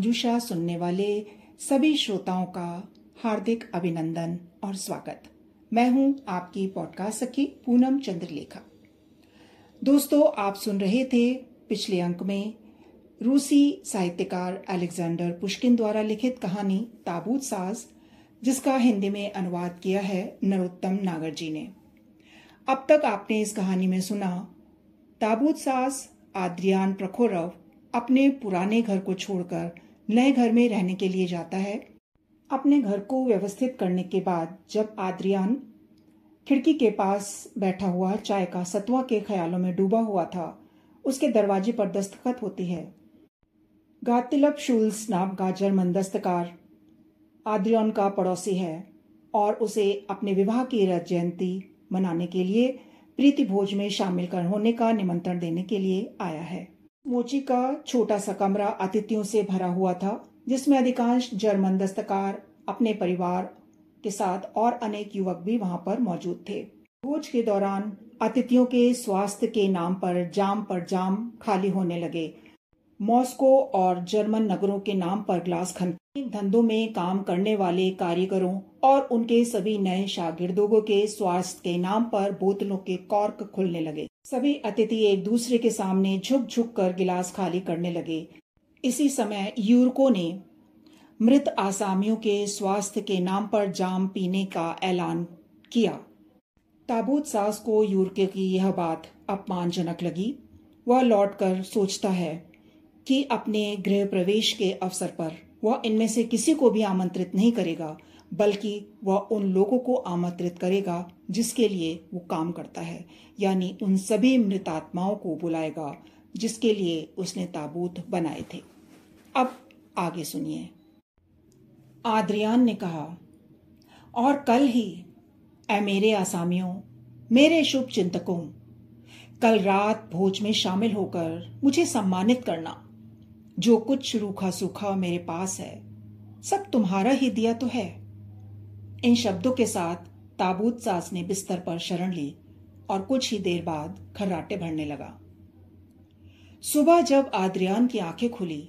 मंजूषा सुनने वाले सभी श्रोताओं का हार्दिक अभिनंदन और स्वागत। मैं हूँ आपकी पॉडकास्ट सखी पूनम चंद्रलेखा। दोस्तों, आप सुन रहे थे पिछले अंक में रूसी साहित्यकार अलेक्जेंडर पुष्किन द्वारा लिखित कहानी ताबूत साज, जिसका हिंदी में अनुवाद किया है नरोत्तम नागर जी ने। अब तक आपने इस कहानी में सुना ताबूत साज, आद्रियान प्रखोरव अपने पुराने घर को छोड़कर नए घर में रहने के लिए जाता है। अपने घर को व्यवस्थित करने के बाद जब आद्रियान खिड़की के पास बैठा हुआ चाय का सतुआ के ख्यालों में डूबा हुआ था, उसके दरवाजे पर दस्तखत होती है। गातिलब शूल्स नाम का जर्मन दस्तकार आद्रियन का पड़ोसी है और उसे अपने विवाह की रथ जयंती मनाने के लिए प्रीति भोज में शामिल कर होने का निमंत्रण देने के लिए आया है। मोची का छोटा सा कमरा अतिथियों से भरा हुआ था, जिसमें अधिकांश जर्मन दस्तकार अपने परिवार के साथ और अनेक युवक भी वहाँ पर मौजूद थे। भोज के दौरान अतिथियों के स्वास्थ्य के नाम पर जाम पर जाम खाली होने लगे। मॉस्को और जर्मन नगरों के नाम पर ग्लास खन धंधों में काम करने वाले कारीगरों और उनके सभी नए शागिर्दों के स्वास्थ्य के नाम पर बोतलों के कॉर्क खुलने लगे। सभी अतिथि एक दूसरे के सामने झुक झुक कर गिलास खाली करने लगे। इसी समय यूरको ने मृत आसामियों के स्वास्थ्य के नाम पर जाम पीने का ऐलान किया। ताबूत सास को यूरके की यह बात अपमानजनक लगी। वह लौटकर सोचता है कि अपने गृह प्रवेश के अवसर पर वह इनमें से किसी को भी आमंत्रित नहीं करेगा। बल्कि वह उन लोगों को आमंत्रित करेगा जिसके लिए वो काम करता है, यानी उन सभी मृत आत्माओं को बुलाएगा जिसके लिए उसने ताबूत बनाए थे। अब आगे सुनिए। आद्रियान ने कहा, और कल ही ए मेरे आसामियों, मेरे शुभ चिंतकों, कल रात भोज में शामिल होकर मुझे सम्मानित करना। जो कुछ रूखा सूखा मेरे पास है, सब तुम्हारा ही दिया तो है। इन शब्दों के साथ ताबूत सास ने बिस्तर पर शरण ली और कुछ ही देर बाद खर्राटे भरने लगा। सुबह जब आद्रियान की आँखें खुली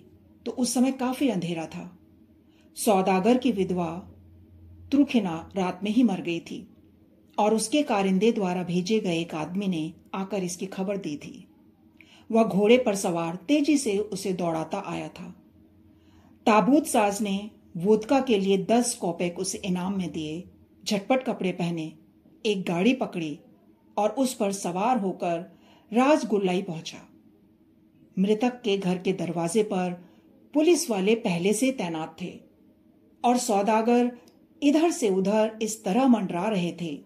तो उस समय काफ़ी अंधेरा था। सौदागर की विधवा त्रुखिना रात में ही मर गई थी और उसके कारिंदे द्वारा भेजे गए एक आदमी ने आकर इसकी खबर दी थी। वह घोड़े पर सवार तेज़ी से उसे दौड़ाता आया था। ताबूत साज ने वोदका के लिए दस कौपेक उसे इनाम में दिए, झटपट कपड़े पहने, एक गाड़ी पकड़ी और उस पर सवार होकर राजगुल्लाई पहुँचा। मृतक के घर के दरवाजे पर पुलिस वाले पहले से तैनात थे और सौदागर इधर से उधर इस तरह मंडरा रहे थे,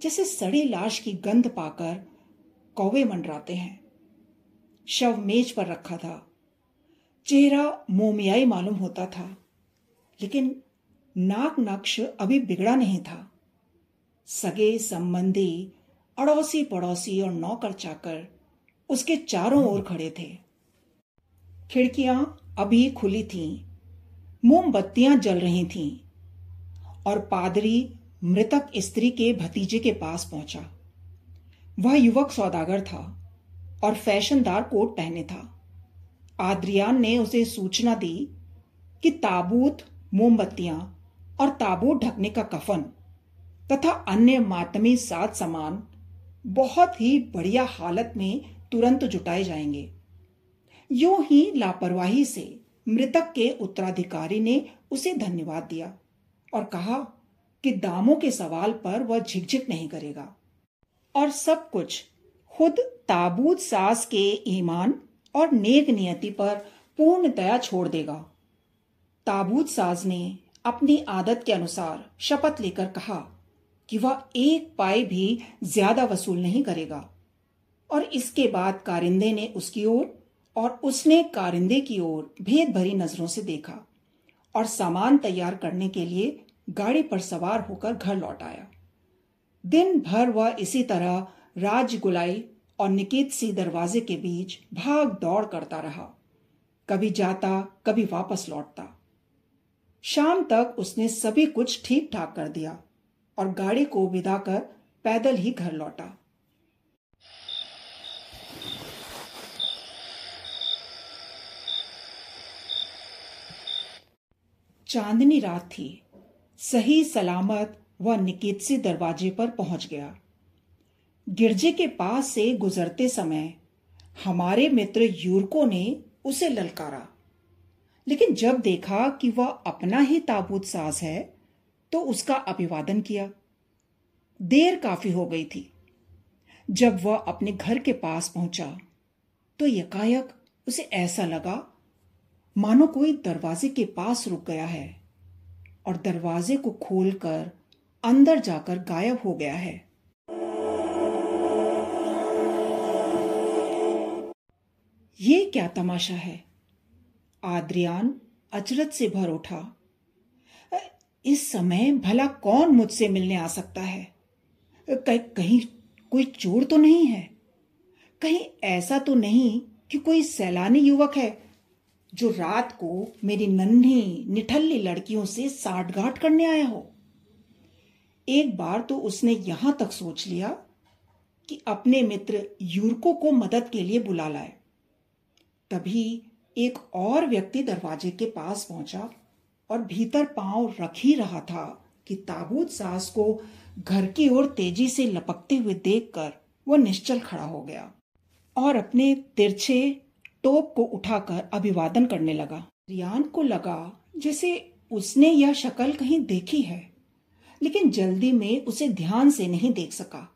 जैसे सड़ी लाश की गंध पाकर कौवे मंडराते हैं। शव मेज पर रखा था। चेहरा मोमियाई मालूम होता था। लेकिन नाक नक्श अभी बिगड़ा नहीं था। सगे संबंधी अड़ोसी पड़ोसी और नौकर चाकर उसके चारों ओर खड़े थे। खिड़कियाँ अभी खुली थीं, मोमबत्तियाँ जल रही थीं और पादरी मृतक स्त्री के भतीजे के पास पहुँचा। वह युवक सौदागर था और फैशनदार कोट पहने था। आद्रियान ने उसे सूचना दी कि ताबूत मोमबत्तियाँ और ताबूत ढकने का कफन तथा अन्य मातमी साज सामान बहुत ही बढ़िया हालत में तुरंत जुटाए जाएँगे। यूँ ही लापरवाही से मृतक के उत्तराधिकारी ने उसे धन्यवाद दिया और कहा कि दामों के सवाल पर वह झिकझिक नहीं करेगा। और सब कुछ खुद ताबूत सास के ईमान और नेक नियति पर पूर्ण दया छोड़ देगा। ताबूत साज ने अपनी आदत के अनुसार शपथ लेकर कहा कि वह एक पाए भी ज़्यादा वसूल नहीं करेगा। और इसके बाद कारिंदे ने उसकी ओर और उसने कारिंदे की ओर भेद भरी नज़रों से देखा और सामान तैयार करने के लिए गाड़ी पर सवार होकर घर लौट आया। दिन भर वह इसी तरह राजगुलाई और निकेत सी दरवाजे के बीच भाग दौड़ करता रहा। कभी जाता, कभी वापस लौटता। शाम तक उसने सभी कुछ ठीक ठाक कर दिया और गाड़ी को विदा कर पैदल ही घर लौटा। चांदनी रात थी। सही, सलामत वह निकेत से दरवाजे पर पहुँच गया। गिरजे के पास से गुजरते समय हमारे मित्र यूरको ने उसे ललकारा। लेकिन जब देखा कि वह अपना ही ताबूत साज है तो उसका अभिवादन किया। देर काफ़ी हो गई थी। जब वह अपने घर के पास पहुँचा तो यकायक उसे ऐसा लगा, मानो कोई दरवाजे के पास रुक गया है और दरवाजे को खोलकर अंदर जाकर गायब हो गया है। ये क्या तमाशा है? आद्रियान अचरज से भर उठा। इस समय भला कौन मुझसे मिलने आ सकता है? कहीं कोई चोर तो नहीं है? कहीं ऐसा तो नहीं कि कोई सैलानी युवक है जो रात को मेरी नन्ही, निठल्ली लड़कियों से साठगांठ करने आया हो? एक बार तो उसने यहाँ तक सोच लिया कि अपने मित्र यूरको को मदद के लिए बुला लाए। तभी एक और व्यक्ति दरवाजे के पास पहुँचा और भीतर पाँव रख ही रहा था कि ताबूत सास को घर की ओर तेज़ी से लपकते हुए देखकर वह निश्चल खड़ा हो गया और अपने तिरछे टोप को उठाकर अभिवादन करने लगा। रियान को लगा जैसे उसने यह शक्ल कहीं देखी है, लेकिन जल्दी में उसे ध्यान से नहीं देख सका।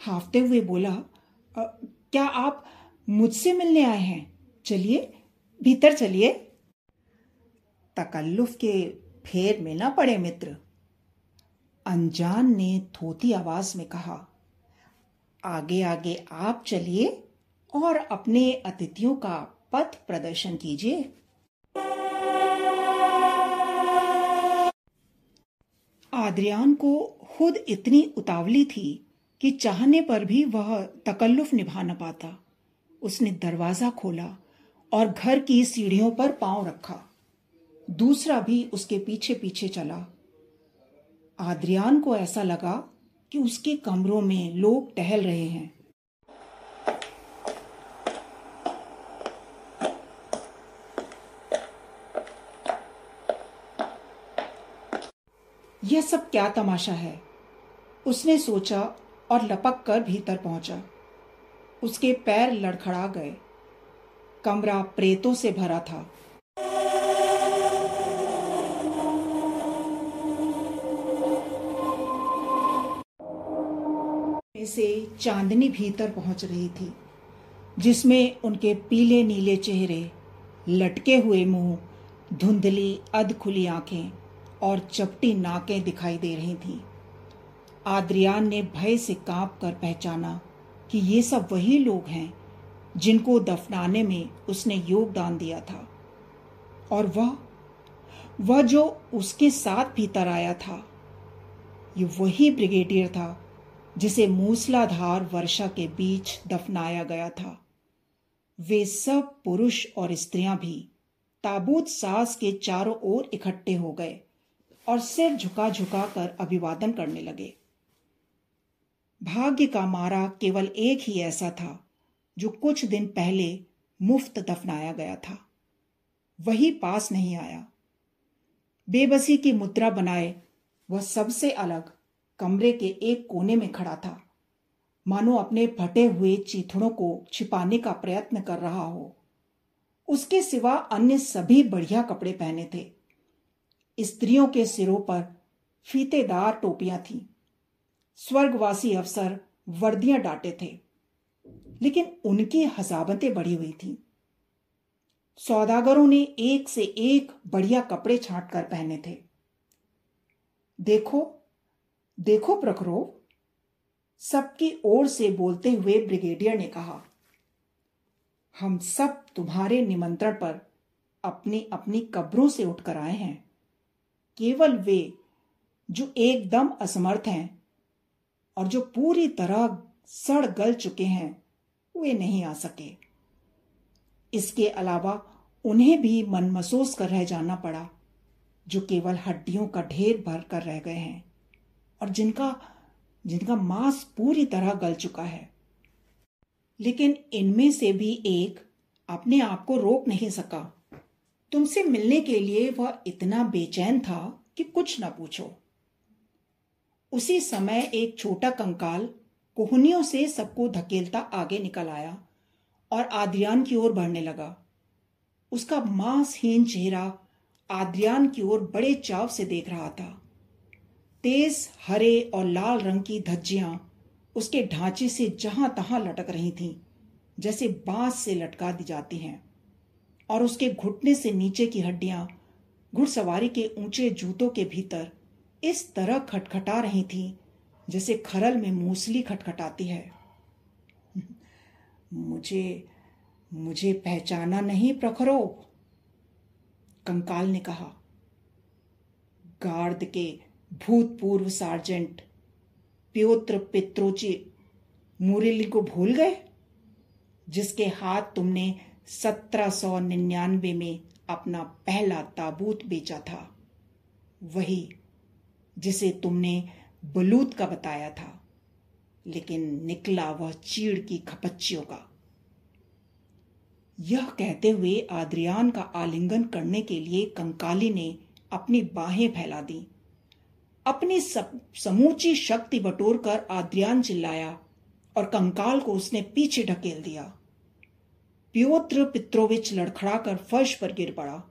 हाफते हुए बोला क्या आप मुझसे मिलने आए हैं? चलिए भीतर चलिए। तकल्लुफ के फेर में ना पड़े मित्र। अनजान ने थोती आवाज़ में कहा, आगे आगे आप चलिए और अपने अतिथियों का पथ प्रदर्शन कीजिए। आद्रियान को खुद इतनी उतावली थी कि चाहने पर भी वह तकल्लुफ निभा न पाता। उसने दरवाज़ा खोला और घर की सीढ़ियों पर पाँव रखा। दूसरा भी उसके पीछे पीछे चला। आद्रियान को ऐसा लगा कि उसके कमरों में लोग टहल रहे हैं। यह सब क्या तमाशा है? उसने सोचा और लपक कर भीतर पहुँचा। उसके पैर लड़खड़ा गए। कमरा प्रेतों से भरा था से चांदनी भीतर पहुँच रही थी, जिसमें उनके पीले नीले चेहरे, लटके हुए मुँह, धुंधली अध खुली आँखें और चपटी नाकें दिखाई दे रही थीं। आद्रियान ने भय से काँप कर पहचाना कि ये सब वही लोग हैं जिनको दफनाने में उसने योगदान दिया था। और वह वह जो उसके साथ भीतर आया था, ये वही ब्रिगेडियर था जिसे मूसलाधार वर्षा के बीच दफनाया गया था। वे सब पुरुष और स्त्रियाँ भी ताबूत सास के चारों ओर इकट्ठे हो गए और सिर झुका झुका कर अभिवादन करने लगे। भाग्य का मारा केवल एक ही ऐसा था जो कुछ दिन पहले मुफ़्त दफनाया गया था। वही पास नहीं आया। बेबसी की मुद्रा बनाए वह सबसे अलग कमरे के एक कोने में खड़ा था। मानो अपने फटे हुए चीथड़ों को छिपाने का प्रयत्न कर रहा हो। उसके सिवा अन्य सभी बढ़िया कपड़े पहने थे। स्त्रियों के सिरों पर फीतेदार टोपियाँ थीं। स्वर्गवासी अफसर वर्दियाँ डांटे थे। लेकिन उनकी हजाबतें बढ़ी हुई थी। सौदागरों ने एक से एक बढ़िया कपड़े छांट कर पहने थे। देखो देखो प्रखरो, सबकी ओर से बोलते हुए ब्रिगेडियर ने कहा, हम सब तुम्हारे निमंत्रण पर अपनी अपनी कब्रों से उठकर आए हैं। केवल वे, जो एकदम असमर्थ हैं और जो पूरी तरह सड़ गल चुके हैं वे नहीं आ सके। इसके अलावा उन्हें भी मन महसूस कर रह जाना पड़ा, जो केवल हड्डियों का ढेर भर कर रह गए हैं और जिनका जिनका मांस पूरी तरह गल चुका है। लेकिन इनमें से भी एक अपने आप को रोक नहीं सका। तुमसे मिलने के लिए वह इतना बेचैन था कि कुछ न पूछो। उसी समय एक छोटा कंकाल कोहनियों से सबको धकेलता आगे निकल आया और आद्रियान की ओर बढ़ने लगा। उसका मांसहीन चेहरा आद्रियान की ओर बड़े चाव से देख रहा था। तेज, हरे और लाल रंग की धज्जियाँ उसके ढांचे से जहाँ तहां लटक रही थीं, जैसे बाँस से लटका दी जाती हैं। और उसके घुटने से नीचे की हड्डियाँ घुड़सवारी के ऊँचे जूतों के भीतर इस तरह खटखटा रही थी जैसे खरल में मूसली खटखटाती है। मुझे मुझे पहचाना नहीं प्रखरो, कंकाल ने कहा। गार्ड के भूतपूर्व सार्जेंट, प्योत्र पित्रोची मुरली को भूल गए, जिसके हाथ तुमने सत्रह सौ निन्यानवे में अपना पहला ताबूत बेचा था। वही जिसे तुमने बलूत का बताया था, लेकिन निकला वह चीड़ की खपच्चियों का। यह कहते हुए आद्रियान का आलिंगन करने के लिए कंकाली ने अपनी बाहें फैला दी। अपनी समूची शक्ति बटोर कर आद्रियान चिल्लाया और कंकाल को उसने पीछे ढकेल दिया। प्योत्र पित्रोविच लड़खड़ाकर फर्श पर गिर पड़ा।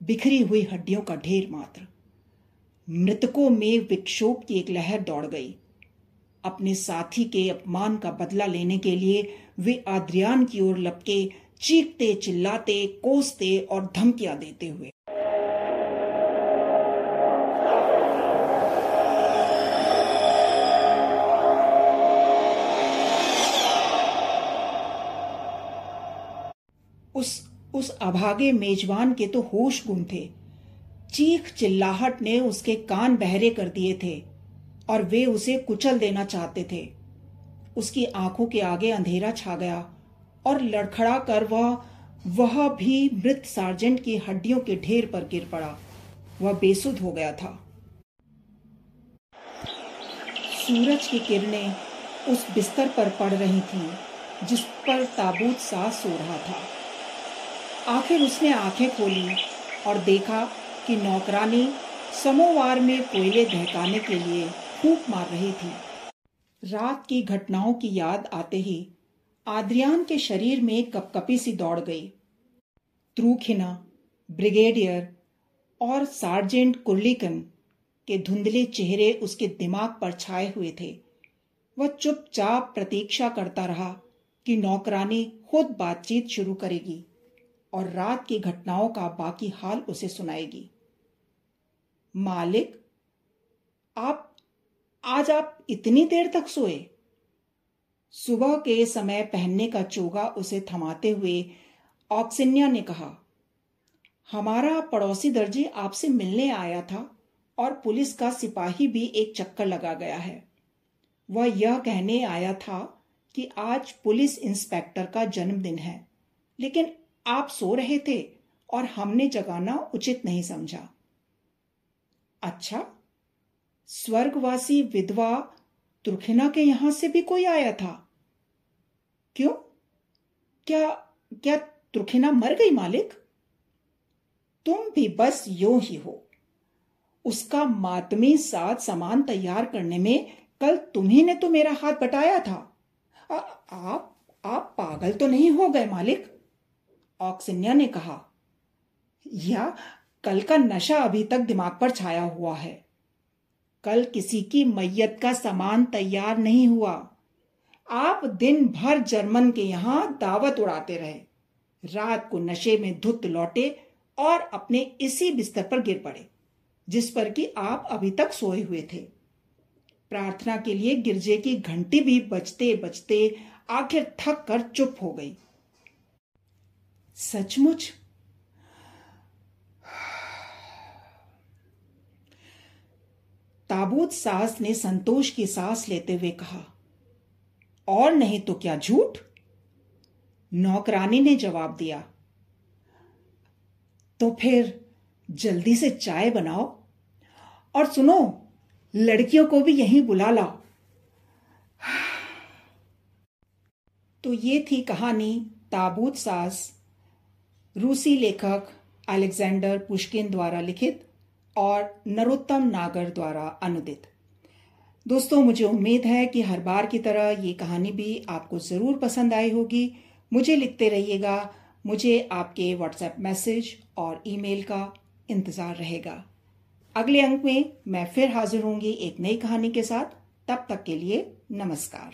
बिखरी हुई हड्डियों का ढेर मात्र। मृतकों में विक्षोभ की एक लहर दौड़ गई। अपने साथी के अपमान का बदला लेने के लिए वे आद्रियान की ओर लपके, चीखते, चिल्लाते, कोसते और धमकियाँ देते हुए। उस उस अभागे मेजबान के तो होश गुम थे। चीख चिल्लाहट ने उसके कान बहरे कर दिए थे और वे उसे कुचल देना चाहते थे। उसकी आँखों के आगे अंधेरा छा गया और लड़खड़ा कर वह वह भी मृत सार्जेंट की हड्डियों के ढेर पर गिर पड़ा। वह बेसुध हो गया था। सूरज की किरणें उस बिस्तर पर पड़ रही थीं, जिस पर ताबूत सास सो रहा था। आखिर उसने आँखें खोली और देखा कि नौकरानी समोवार में कोयले दहकाने के लिए फूक मार रही थी। रात की घटनाओं की याद आते ही आद्रियान के शरीर में कपकपी सी दौड़ गई। त्रूखिना, ब्रिगेडियर और सार्जेंट कुर्लिकन के धुंधले चेहरे उसके दिमाग पर छाए हुए थे। वह चुपचाप प्रतीक्षा करता रहा कि नौकरानी खुद बातचीत शुरू करेगी और रात की घटनाओं का बाकी हाल उसे सुनाएगी। मालिक, आप, आज आप इतनी देर तक सोए। सुबह के समय पहनने का चोगा उसे थमाते हुए ऑक्सिनिया ने कहा, हमारा पड़ोसी दर्जी आपसे मिलने आया था और पुलिस का सिपाही भी एक चक्कर लगा गया है। वह यह कहने आया था कि आज पुलिस इंस्पेक्टर का जन्मदिन है, लेकिन आप सो रहे थे और हमने जगाना उचित नहीं समझा। अच्छा स्वर्गवासी विधवा तुर्खिना के यहाँ से भी कोई आया था? क्यों? क्या क्या तुर्खिना मर गई मालिक? तुम भी बस यो ही हो। उसका मातमी साथ सामान तैयार करने में कल तुम्ही ने तो मेरा हाथ बटाया था। आ, आप आप पागल तो नहीं हो गए मालिक? ऑक्सिनिया ने कहा या कल का नशा अभी तक दिमाग पर छाया हुआ है। कल किसी की मैयत का सामान तैयार नहीं हुआ। आप दिन भर जर्मन के यहाँ दावत उड़ाते रहे। रात को नशे में धुत लौटे और अपने इसी बिस्तर पर गिर पड़े, जिस पर कि आप अभी तक सोए हुए थे। प्रार्थना के लिए गिरजे की घंटी भी बजते बजते आखिर थक कर चुप हो गई। सचमुच ताबूत सास ने संतोष की सांस लेते हुए कहा, और नहीं तो क्या झूठ? नौकरानी ने जवाब दिया तो फिर जल्दी से चाय बनाओ और सुनो, लड़कियों को भी यहीं बुला लाओ। तो ये थी कहानी ताबूत सास, रूसी लेखक अलेक्जेंडर पुष्किन द्वारा लिखित और नरोत्तम नागर द्वारा अनुदित। दोस्तों, मुझे उम्मीद है कि हर बार की तरह ये कहानी भी आपको ज़रूर पसंद आई होगी। मुझे लिखते रहिएगा। मुझे आपके व्हाट्सएप मैसेज और ईमेल का इंतज़ार रहेगा। अगले अंक में मैं फिर हाजिर होंगी एक नई कहानी के साथ। तब तक के लिए नमस्कार।